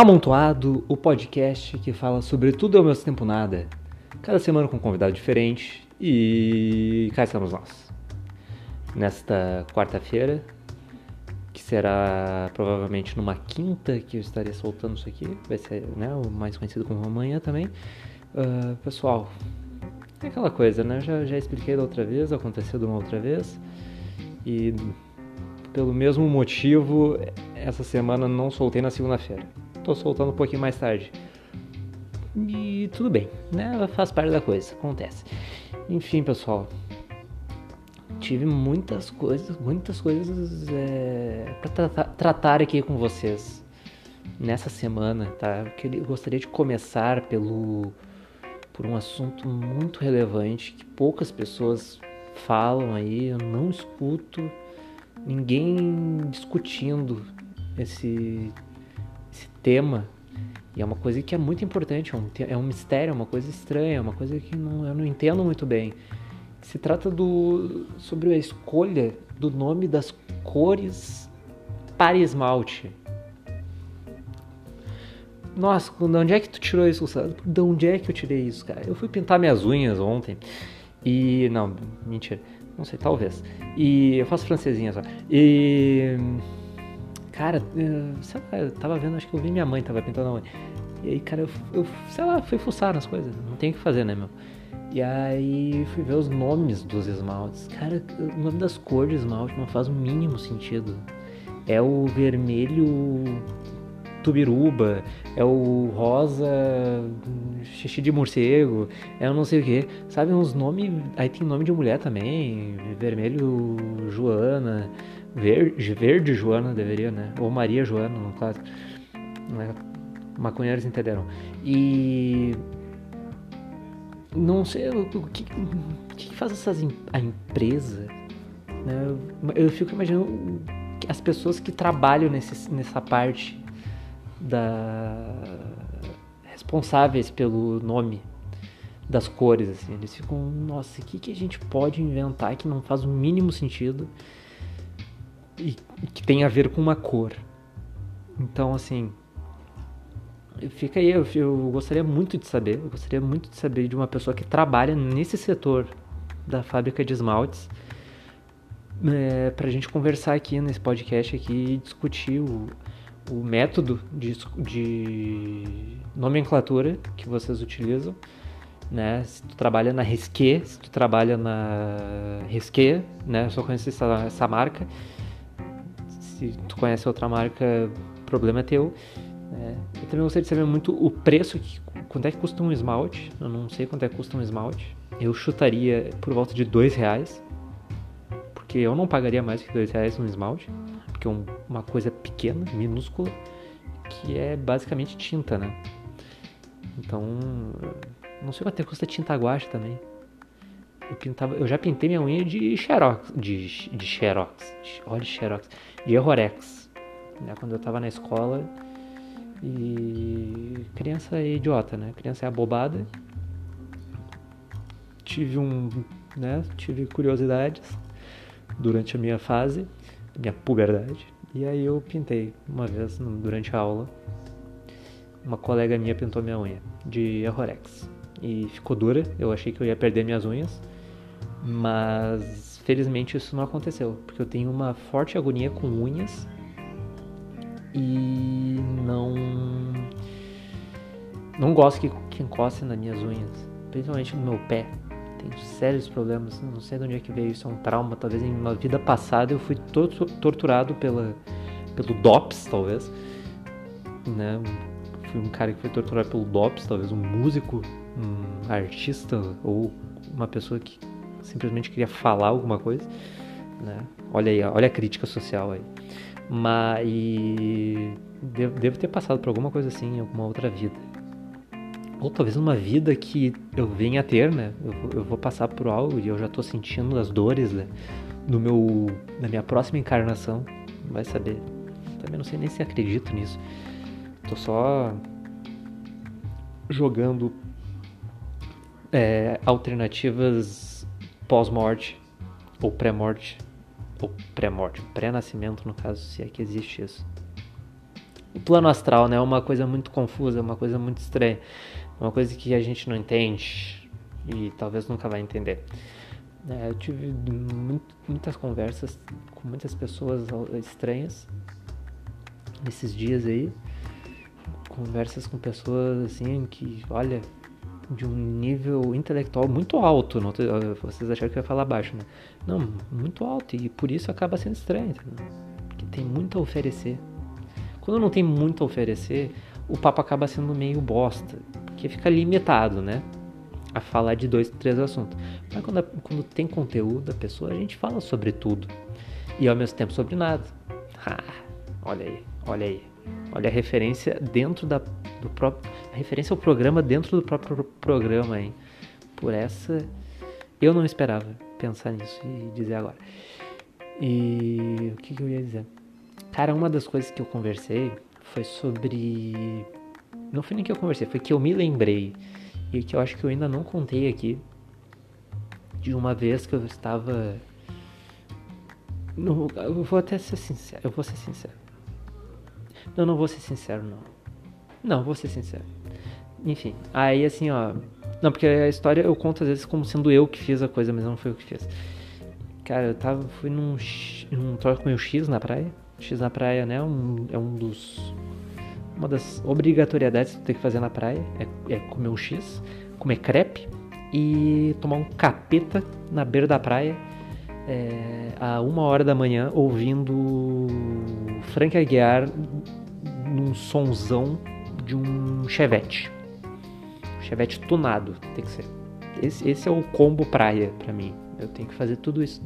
Amontoado, o podcast que fala sobre tudo ao mesmo tempo nada. Cada semana com um convidado diferente e cá estamos nós. Nesta quarta-feira, que será provavelmente numa quinta que eu estarei soltando isso aqui, vai ser né, o mais conhecido como amanhã também. Uh, pessoal, é aquela coisa, né? Já, já expliquei da outra vez, aconteceu de uma outra vez. E pelo mesmo motivo, essa semana não soltei na segunda-feira tô soltando um pouquinho mais tarde. E tudo bem, né? Faz parte da coisa, acontece. Enfim, pessoal, tive muitas coisas, muitas coisas é, para tratar, tratar aqui com vocês nessa semana, tá? Eu gostaria de começar pelo por um assunto muito relevante que poucas pessoas falam aí, eu não escuto ninguém discutindo esse tema. E é uma coisa que é muito importante, é um, é um mistério, é uma coisa estranha, é uma coisa que não, eu não entendo muito bem. Se trata do sobre a escolha do nome das cores para esmalte. Nossa, de onde é que tu tirou isso, Gustavo? De onde é que eu tirei isso, cara? Eu fui pintar minhas unhas ontem e. Não, mentira. Não sei, talvez. E eu faço francesinha só. E Cara, sei lá, eu tava vendo, acho que eu vi minha mãe tava pintando a unha. E aí, cara, eu, eu sei lá, fui fuçar nas coisas. Não tem o que fazer, né, meu? E aí fui ver os nomes dos esmaltes. Cara, o nome das cores de esmalte não faz o mínimo sentido. É o vermelho tubiruba, é o rosa xixi de morcego, é o não sei o que. Sabe, uns nomes. Aí tem nome de mulher também. Vermelho Joana. Verde, Verde Joana deveria, né? Ou Maria Joana, no caso. Né? Maconheiros entenderam. E. Não sei o que, o que faz essas, a empresa. Né? Eu, fico imaginando as pessoas que trabalham nesse, nessa parte da responsáveis pelo nome das cores assim eles ficam nossa o que que a gente pode inventar que não faz o mínimo sentido e que tem a ver com uma cor. Então, assim, fica aí, eu, eu, gostaria muito de saber, eu gostaria muito de saber de uma pessoa que trabalha nesse setor da fábrica de esmaltes, é, para a gente conversar aqui nesse podcast aqui e discutir o, o método de, de nomenclatura que vocês utilizam, né? Se tu trabalha na Resque, se tu trabalha na Resque, né? Eu só conheço essa, essa marca se tu conhece outra marca, problema é teu. É, eu também gostaria de saber muito o preço, que, quanto é que custa um esmalte. Eu não sei quanto é que custa um esmalte. Eu chutaria por volta de dois reais, porque eu não pagaria mais que dois reais um esmalte, porque é um, uma coisa pequena, minúscula, que é basicamente tinta, né? Então, não sei quanto é que custa tinta guache também. Eu, pintava, eu já pintei minha unha de xerox, de, de xerox, de, olha xerox, de errorex, né? Quando eu tava na escola e criança é idiota, né? Criança é abobada. Tive um, né? Tive curiosidades durante a minha fase, minha puberdade. E aí eu pintei uma vez durante a aula. Uma colega minha pintou minha unha de errorex e ficou dura. Eu achei que eu ia perder minhas unhas. Mas felizmente isso não aconteceu, porque eu tenho uma forte agonia com unhas e não não gosto que, que encoste nas minhas unhas, principalmente no meu pé. Tenho sérios problemas, não sei de onde é que veio isso, é um trauma. Talvez em uma vida passada eu fui to torturado pela, pelo DOPS, talvez. Né? Fui um cara que foi torturado pelo DOPS, talvez um músico, um artista ou uma pessoa que simplesmente queria falar alguma coisa, né? Olha aí, olha a crítica social aí. Mas devo, devo ter passado por alguma coisa assim em alguma outra vida. Ou talvez numa vida que eu venha a ter, né? Eu, eu vou passar por algo e eu já tô sentindo as dores né? no meu, na minha próxima encarnação. Vai saber. Também não sei nem se acredito nisso. Tô só jogando é, alternativas pós-morte, ou pré-morte, ou pré-morte, pré-nascimento no caso, se é que existe isso. o plano astral, né? É uma coisa muito confusa, uma coisa muito estranha, uma coisa que a gente não entende e talvez nunca vai entender. É, eu tive muito, muitas conversas com muitas pessoas estranhas nesses dias aí. Conversas com pessoas assim que, olha, de um nível intelectual muito alto. Não, vocês acharam que eu ia falar baixo, né? Não, muito alto. E por isso acaba sendo estranho, entendeu? Porque tem muito a oferecer. Quando não tem muito a oferecer, o papo acaba sendo meio bosta. Porque fica limitado, né? A falar de dois, três assuntos. Mas quando, quando tem conteúdo, a pessoa, a gente fala sobre tudo. E ao mesmo tempo sobre nada. Ah, olha aí, olha aí. Olha a referência dentro da, do próprio. A referência ao programa dentro do próprio programa, hein? Por essa. Eu não esperava pensar nisso e dizer agora. E o que, que eu ia dizer? Cara, uma das coisas que eu conversei foi sobre. Não foi nem que eu conversei, foi que eu me lembrei. E que eu acho que eu ainda não contei aqui. De uma vez que eu estava. No, eu vou até ser sincero. Eu vou ser sincero. Não, não vou ser sincero, não. Não, vou ser sincero. Enfim, aí assim, ó. Não, porque a história eu conto às vezes como sendo eu que fiz a coisa, mas não foi eu que fiz. Cara, eu tava. Fui num. num troço com o X na praia. X na praia, né? Um, é um dos. Uma das obrigatoriedades que tu tem que fazer na praia é, é comer um X, comer crepe e tomar um capeta na beira da praia é, a uma hora da manhã ouvindo Frank Aguiar num sonzão de um Chevette. Chevette tunado, tem que ser. Esse, esse é o combo praia para mim. Eu tenho que fazer tudo isso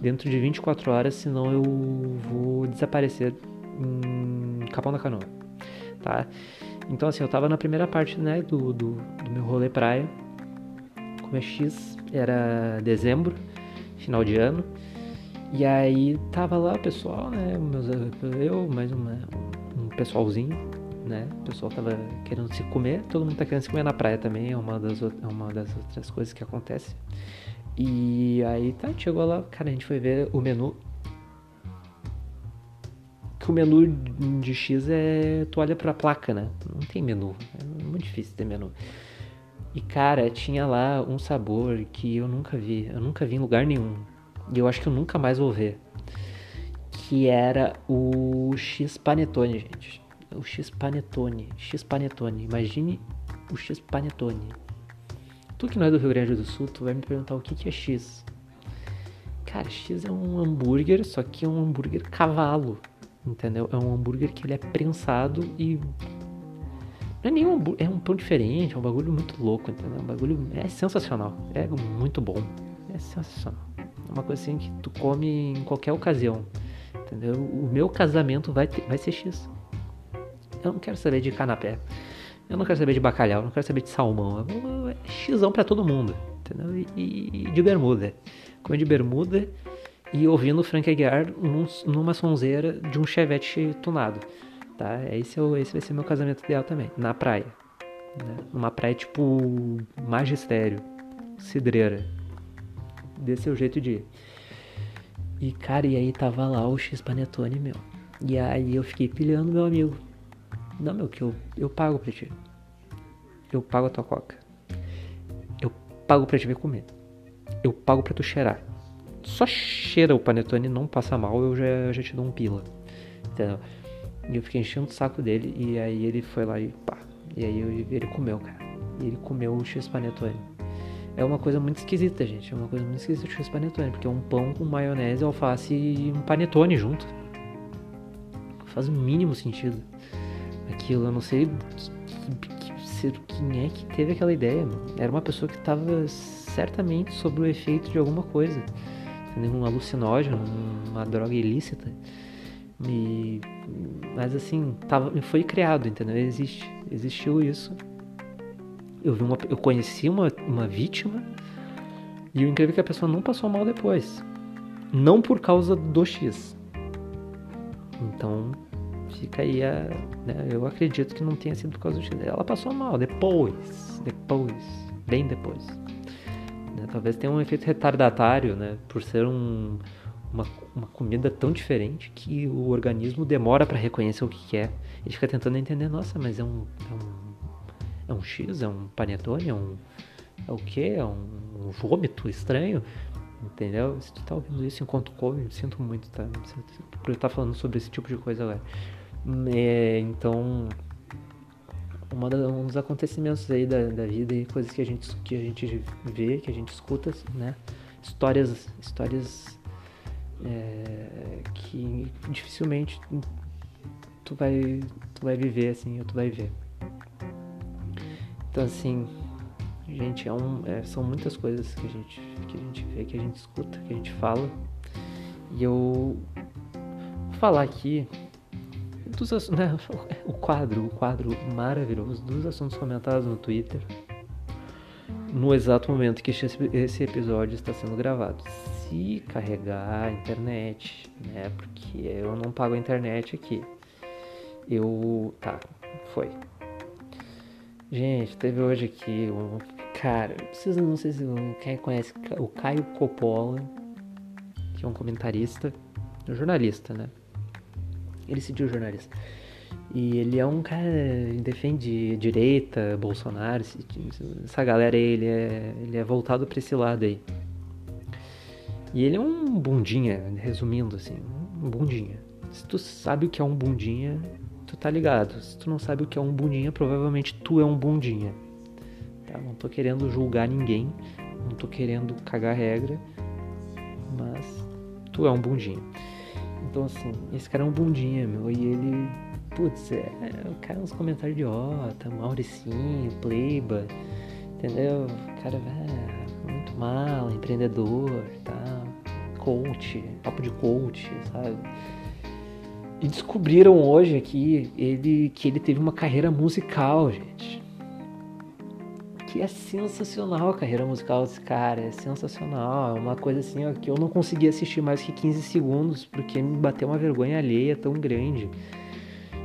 dentro de 24 horas, senão eu vou desaparecer em Capão da Canoa, tá? Então assim, eu tava na primeira parte, né, do, do, do meu rolê praia, como é X, era dezembro, final de ano, e aí tava lá o pessoal, né, meus, eu, mais uma, um pessoalzinho, né, o pessoal tava querendo se comer, todo mundo tá querendo se comer na praia também, é uma das, é uma das outras coisas que acontece. E aí tá, chegou lá, cara, a gente foi ver o menu. Que o menu de X é. Tu olha pra placa, né? Não tem menu. É muito difícil ter menu. E cara, tinha lá um sabor que eu nunca vi. Eu nunca vi em lugar nenhum. E eu acho que eu nunca mais vou ver. Que era o X Panetone, gente. O X Panetone. X Panetone. Imagine o X Panetone Tu que não é do Rio Grande do Sul, tu vai me perguntar o que, que é X. Cara, X é um hambúrguer, só que é um hambúrguer cavalo, entendeu? É um hambúrguer que ele é prensado e não é nenhum hambúrguer, é um pão diferente, é um bagulho muito louco, entendeu? É um bagulho é sensacional, é muito bom, é sensacional. Uma coisa assim que tu come em qualquer ocasião, entendeu? O meu casamento vai, ter, vai ser X. Eu não quero saber de canapé. Eu não quero saber de bacalhau, não quero saber de salmão. É xizão pra todo mundo, entendeu? E, e de bermuda. Comer de bermuda e ouvindo Frank Aguiar num, numa sonzeira de um chevette tunado, tá? Esse, é o, esse vai ser meu casamento ideal também, na praia. Né? Numa praia tipo magistério, cidreira. Desse o jeito de ir. E cara, e aí tava lá o X Panetone, meu. E aí eu fiquei pilhando meu amigo. Não, meu, que eu, eu pago pra ti. Eu pago a tua coca. Eu pago pra te ver comer. Eu pago pra tu cheirar. Só cheira o panetone não passa mal, eu já, já te dou um pila. Entendeu? E eu fiquei enchendo o saco dele e aí ele foi lá e pá. E aí eu, ele comeu, cara. E ele comeu o X-panetone. É uma coisa muito esquisita, gente. É uma coisa muito esquisita o X-panetone, porque é um pão com maionese, alface e um panetone junto. Faz o mínimo sentido aquilo. Eu não sei que, quem é que teve aquela ideia. Era uma pessoa que estava certamente sob o efeito de alguma coisa. Um alucinógeno, uma droga ilícita. E, mas assim, tava, foi criado, entendeu? Existe, existiu isso. Eu, vi uma, eu conheci uma, uma vítima e o incrível é que a pessoa não passou mal depois. Não por causa do X. Então, fica aí a. Né, eu acredito que não tenha sido por causa do X. Ela passou mal depois. Depois. Bem depois. Né, talvez tenha um efeito retardatário, né? Por ser um, uma, uma comida tão diferente que o organismo demora para reconhecer o que, é. Ele fica tentando entender, nossa, mas é um, é um, é um X, é um panetone, é um. É o que? É um, um vômito estranho. Entendeu? Se tu tá ouvindo isso enquanto come, sinto muito, tá? Por eu estar falando sobre esse tipo de coisa agora. É, então, uma da, um dos acontecimentos aí da, da vida e coisas que a gente que a gente vê, que a gente escuta, né? Histórias, histórias é, que dificilmente tu vai tu vai viver assim, ou tu vai ver. Então assim, gente, é um, é, são muitas coisas que a gente que a gente vê, que a gente escuta, que a gente fala. E eu vou falar aqui dos, né, o quadro, o quadro maravilhoso dos assuntos comentados no Twitter no exato momento que esse episódio está sendo gravado. Se carregar a internet, né? Porque eu não pago a internet aqui. Eu. Tá, foi. Gente, teve hoje aqui um. Cara, vocês não sei se quem conhece o Caio Coppola, que é um comentarista, um jornalista, né? Ele se diz jornalista. E ele é um cara que defende direita, Bolsonaro, essa galera aí, ele é, ele é voltado para esse lado aí. E ele é um bundinha, resumindo assim, um bundinha. Se tu sabe o que é um bundinha, tu tá ligado. Se tu não sabe o que é um bundinha, provavelmente tu é um bundinha. Tá? Não tô querendo julgar ninguém, não tô querendo cagar regra, mas tu é um bundinha. Então, assim, esse cara é um bundinha, meu, e ele, putz, é, o cara uns comentários idiota, Mauricinho, Pleiba, entendeu? O cara é muito mal, empreendedor, tá? Coach, papo de coach, sabe? E descobriram hoje aqui ele, que ele teve uma carreira musical, gente. Que é sensacional a carreira musical desse cara, é sensacional, é uma coisa assim ó, que eu não consegui assistir mais que 15 segundos, porque me bateu uma vergonha alheia tão grande,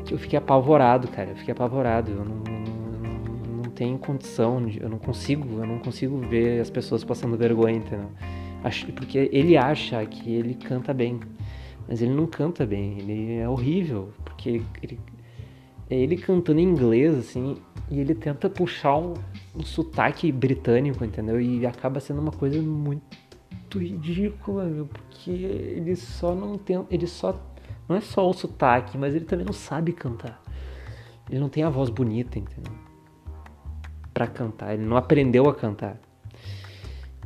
que eu fiquei apavorado, cara, eu fiquei apavorado, eu não, não, não tenho condição, de, eu não consigo, eu não consigo ver as pessoas passando vergonha, entendeu? Porque ele acha que ele canta bem, mas ele não canta bem, ele é horrível, porque ele, é ele cantando em inglês, assim, e ele tenta puxar um, um sotaque britânico, entendeu? E acaba sendo uma coisa muito ridícula, meu, porque ele só não tem. Ele só. Não é só o sotaque, mas ele também não sabe cantar. Ele não tem a voz bonita, entendeu? Pra cantar. Ele não aprendeu a cantar.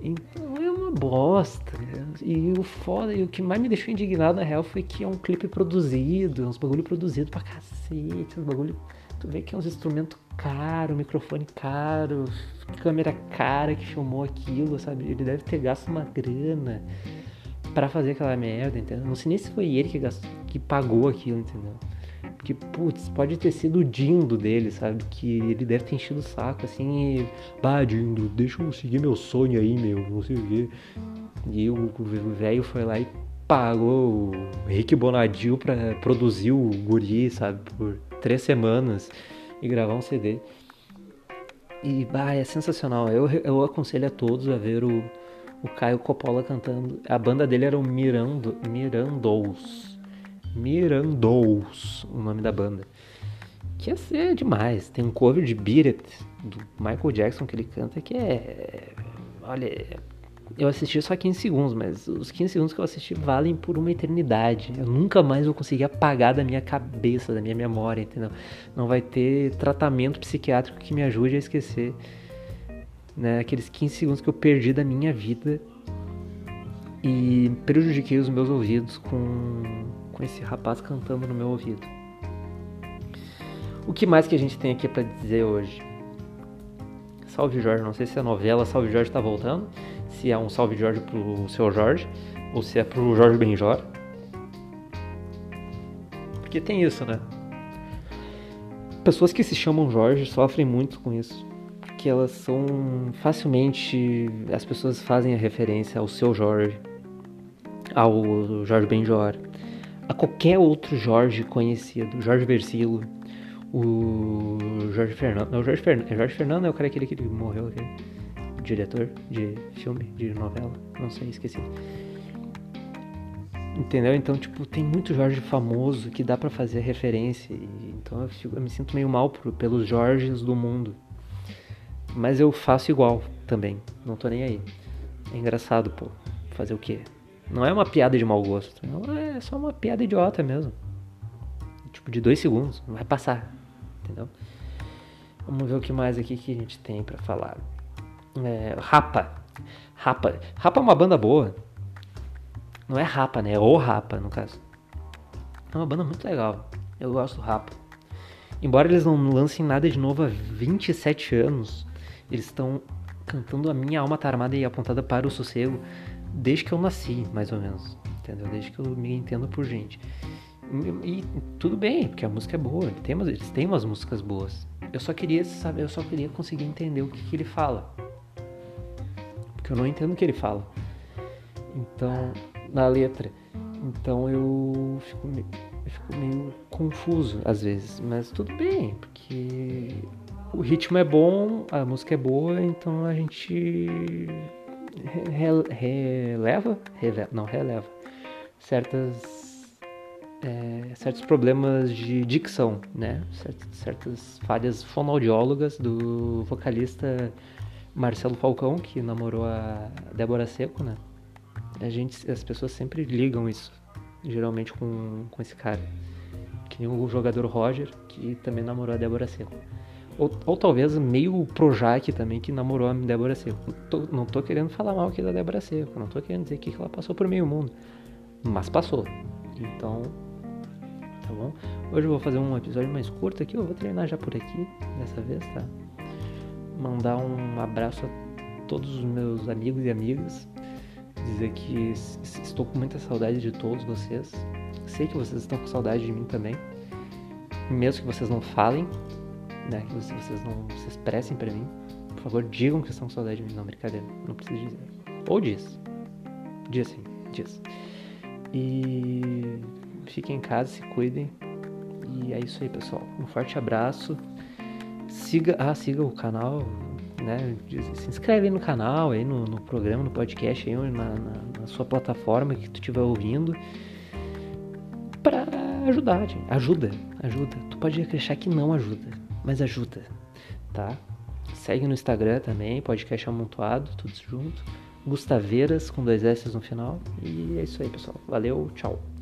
Então bosta. E o foda, e o que mais me deixou indignado na real foi que é um clipe produzido, uns bagulho produzido pra cacete, uns bagulho. Tu vê que é uns instrumentos caro, microfone caro, câmera cara que filmou aquilo, sabe? Ele deve ter gasto uma grana para fazer aquela merda, entendeu? Não sei nem se foi ele que, gastou, que pagou aquilo, entendeu? Porque, putz, pode ter sido o Dindo dele, sabe? Que ele deve ter enchido o saco, assim, e... Bah, Dindo, deixa eu seguir meu sonho aí, meu, não sei o quê. E o velho foi lá e pagou o Rick Bonadil pra produzir o guri, sabe? Por três semanas e gravar um CD. E bah, é sensacional. Eu, eu aconselho a todos a ver o, o Caio Coppola cantando. A banda dele era o Mirando, Mirandous. Mirandous, o nome da banda. Que ser demais. Tem um cover de Beat It, do Michael Jackson, que ele canta, que é. Olha, eu assisti só 15 segundos, mas os 15 segundos que eu assisti valem por uma eternidade. Eu nunca mais vou conseguir apagar da minha cabeça, da minha memória, entendeu? Não vai ter tratamento psiquiátrico que me ajude a esquecer né, aqueles 15 segundos que eu perdi da minha vida e prejudiquei os meus ouvidos com, com esse rapaz cantando no meu ouvido. O que mais que a gente tem aqui para dizer hoje? Salve Jorge, não sei se a novela Salve Jorge está voltando se é um salve Jorge pro seu Jorge ou se é pro Jorge Benjor. Porque tem isso, né? Pessoas que se chamam Jorge sofrem muito com isso. Porque elas são facilmente. As pessoas fazem a referência ao seu Jorge, ao Jorge Benjor, a qualquer outro Jorge conhecido, Jorge Versilo, o Jorge Fernando. Não, Jorge, Fern... Jorge Fernando é o cara aquele que morreu. Aquele diretor de filme, de novela, não sei, esqueci. Entendeu? Então, tipo, tem muito Jorge famoso que dá para fazer referência. Então eu, fico, eu, me sinto meio mal pelos Jorges do mundo. Mas eu faço igual também. Não tô nem aí. É engraçado, pô. Fazer o quê? Não é uma piada de mau gosto. Não, é só uma piada idiota mesmo. Tipo, de dois segundos. Vai passar. Entendeu? Vamos ver o que mais aqui que a gente tem para falar. É, Rapa. Rapa. Rapa é uma banda boa. Não é Rapa, né? É o Rapa, no caso. É uma banda muito legal. Eu gosto do Rapa. Embora eles não lancem nada de novo há 27 anos, eles estão cantando A Minha Alma Tá Armada e Apontada para o Sossego desde que eu nasci, mais ou menos. Entendeu? Desde que eu me entendo por gente. E, e tudo bem, porque a música é boa. Tem, eles têm umas músicas boas. Eu só queria saber, eu só queria conseguir entender o que, que ele fala. Porque eu não entendo o que ele fala. Então, na letra. Então eu fico, meio, eu fico meio confuso às vezes, mas tudo bem, porque o ritmo é bom, a música é boa, então a gente releva, releva, não releva certas é, certos problemas de dicção, né? Certas, certas falhas fonoaudiólogas do vocalista Marcelo Falcão, que namorou a Débora Seco, né? a gente, as pessoas sempre ligam isso, geralmente com, com esse cara. Que nem o jogador Roger, que também namorou a Débora Seco. Ou, ou talvez meio Projac também, que namorou a Débora Seco. Não tô, não tô querendo falar mal aqui da Débora Seco, não tô querendo dizer que ela passou por meio mundo. Mas passou. Então, tá bom? Hoje eu vou fazer um episódio mais curto aqui, eu vou treinar já por aqui, dessa vez, tá? Mandar um abraço a todos os meus amigos e amigas dizer que estou com muita saudade de todos vocês. Sei que vocês estão com saudade de mim também. Mesmo que vocês não falem, né, que vocês não se expressem para mim, por favor, digam que estão com saudade de mim. Não, brincadeira, não precisa dizer. Ou diz. Diz sim, diz. E fiquem em casa, se cuidem. E é isso aí, pessoal. Um forte abraço. Siga, ah, siga o canal, né? Se inscreve aí no canal, aí no, no programa, no podcast, aí na, na, na sua plataforma que tu estiver ouvindo, para ajudar, gente. ajuda, ajuda. Tu pode achar que não ajuda, mas ajuda, tá? Segue no Instagram também, podcast amontoado, tudo junto. Gustaveiras com dois S no final. E é isso aí, pessoal. Valeu, tchau.